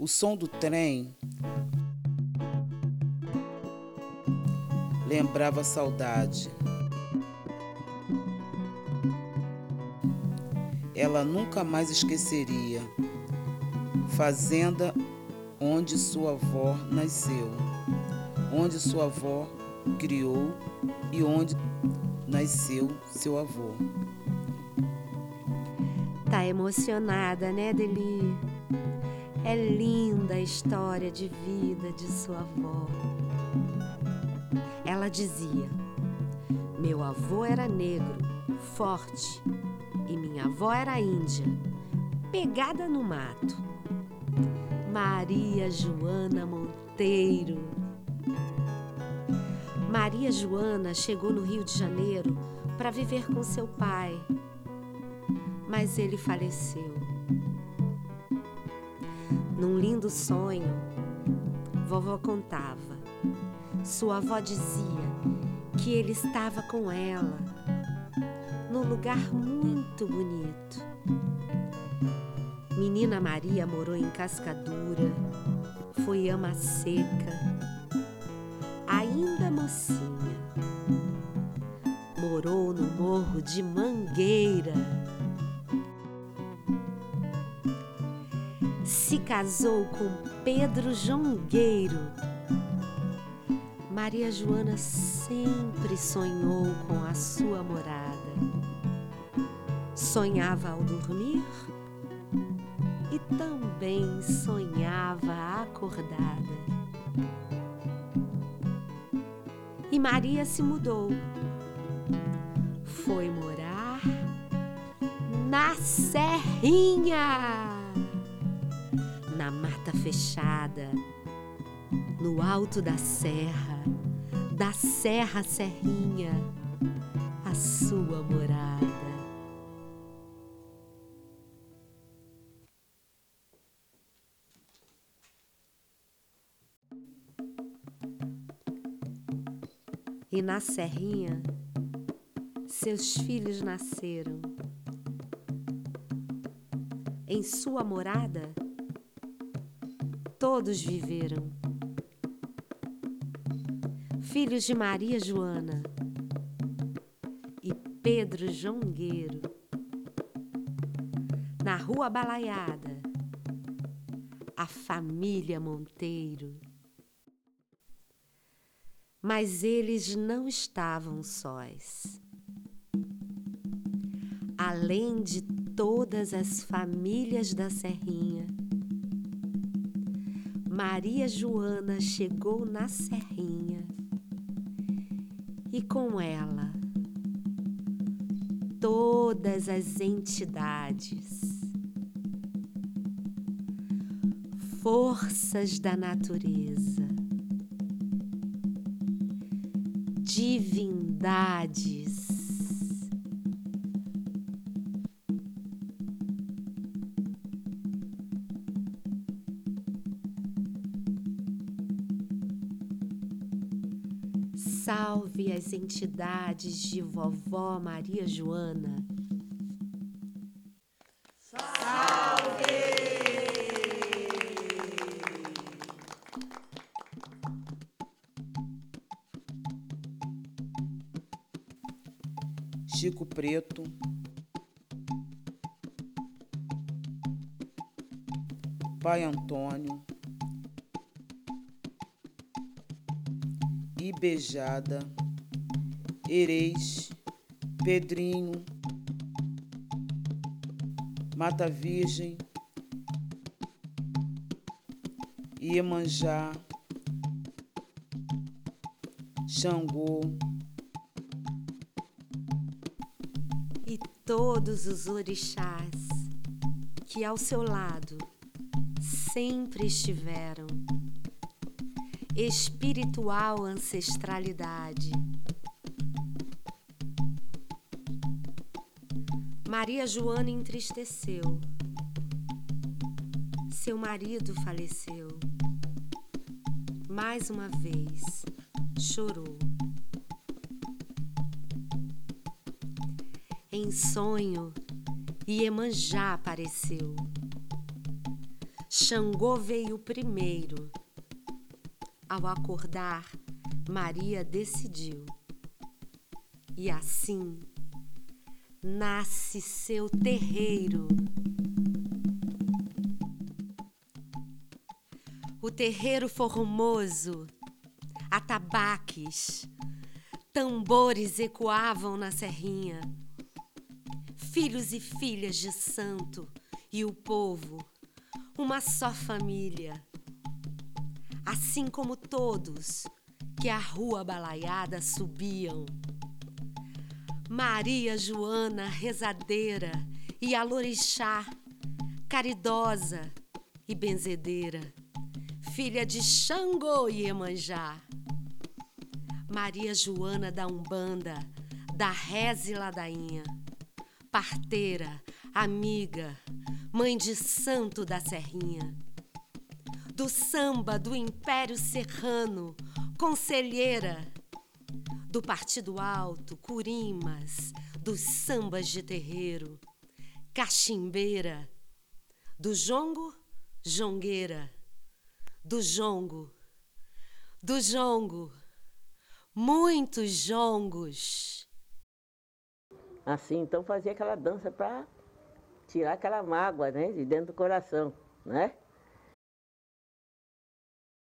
O som do trem lembrava saudade. Ela nunca mais esqueceria. Fazenda onde sua avó nasceu, onde sua avó criou e onde nasceu seu avô. Tá emocionada, né, Deli? É linda a história de vida de sua avó. Ela dizia: Meu avô era negro, forte, e minha avó era índia, pegada no mato. Maria Joana Monteiro. Maria Joana chegou no Rio de Janeiro para viver com seu pai, mas ele faleceu. Num lindo sonho, vovó contava. Sua avó dizia que ele estava com ela num lugar muito bonito. Menina Maria morou em Cascadura, foi ama seca, ainda mocinha. Morou no morro de Mangueira se casou com Pedro Jongueiro. Maria Joana sempre sonhou com a sua morada. Sonhava ao dormir e também sonhava acordada. E Maria se mudou. Foi morar na Serrinha fechada, no alto da serra, da serra serrinha, a sua morada. E na serrinha, seus filhos nasceram. Em sua morada, todos viveram. Filhos de Maria Joana e Pedro Jongueiro. Na Rua Balaiada, a família Monteiro. Mas eles não estavam sós. Além de todas as famílias da Serrinha, Maria Joana chegou na Serrinha e com ela todas as entidades, forças da natureza, divindades. Salve as entidades de vovó Maria Joana. Chico Preto, Pai Antônio, Ibejada, Ereis, Pedrinho, Mata Virgem, Iemanjá, Xangô, e todos os orixás que ao seu lado sempre estiveram. Espiritual ancestralidade. Maria Joana entristeceu. Seu marido faleceu. Mais uma vez, chorou. Em sonho, Iemanjá apareceu. Xangô veio primeiro. Ao acordar, Maria decidiu. E assim nasce seu terreiro. O terreiro formoso, atabaques, tambores ecoavam na serrinha. Filhos e filhas de santo e o povo, uma só família. Assim como todos que a rua balaiada subiam. Maria Joana rezadeira e Alorixá, caridosa e benzedeira, filha de Xangô e Emanjá. Maria Joana da Umbanda, da Reze Ladainha, parteira, amiga, mãe de santo da Serrinha, do samba do Império Serrano, conselheira, do Partido Alto, Curimas, dos sambas de terreiro, cachimbeira, do jongo, jongueira, do jongo, do jongo muitos jongos. Assim, então fazia aquela dança para tirar aquela mágoa, né, de dentro do coração, né?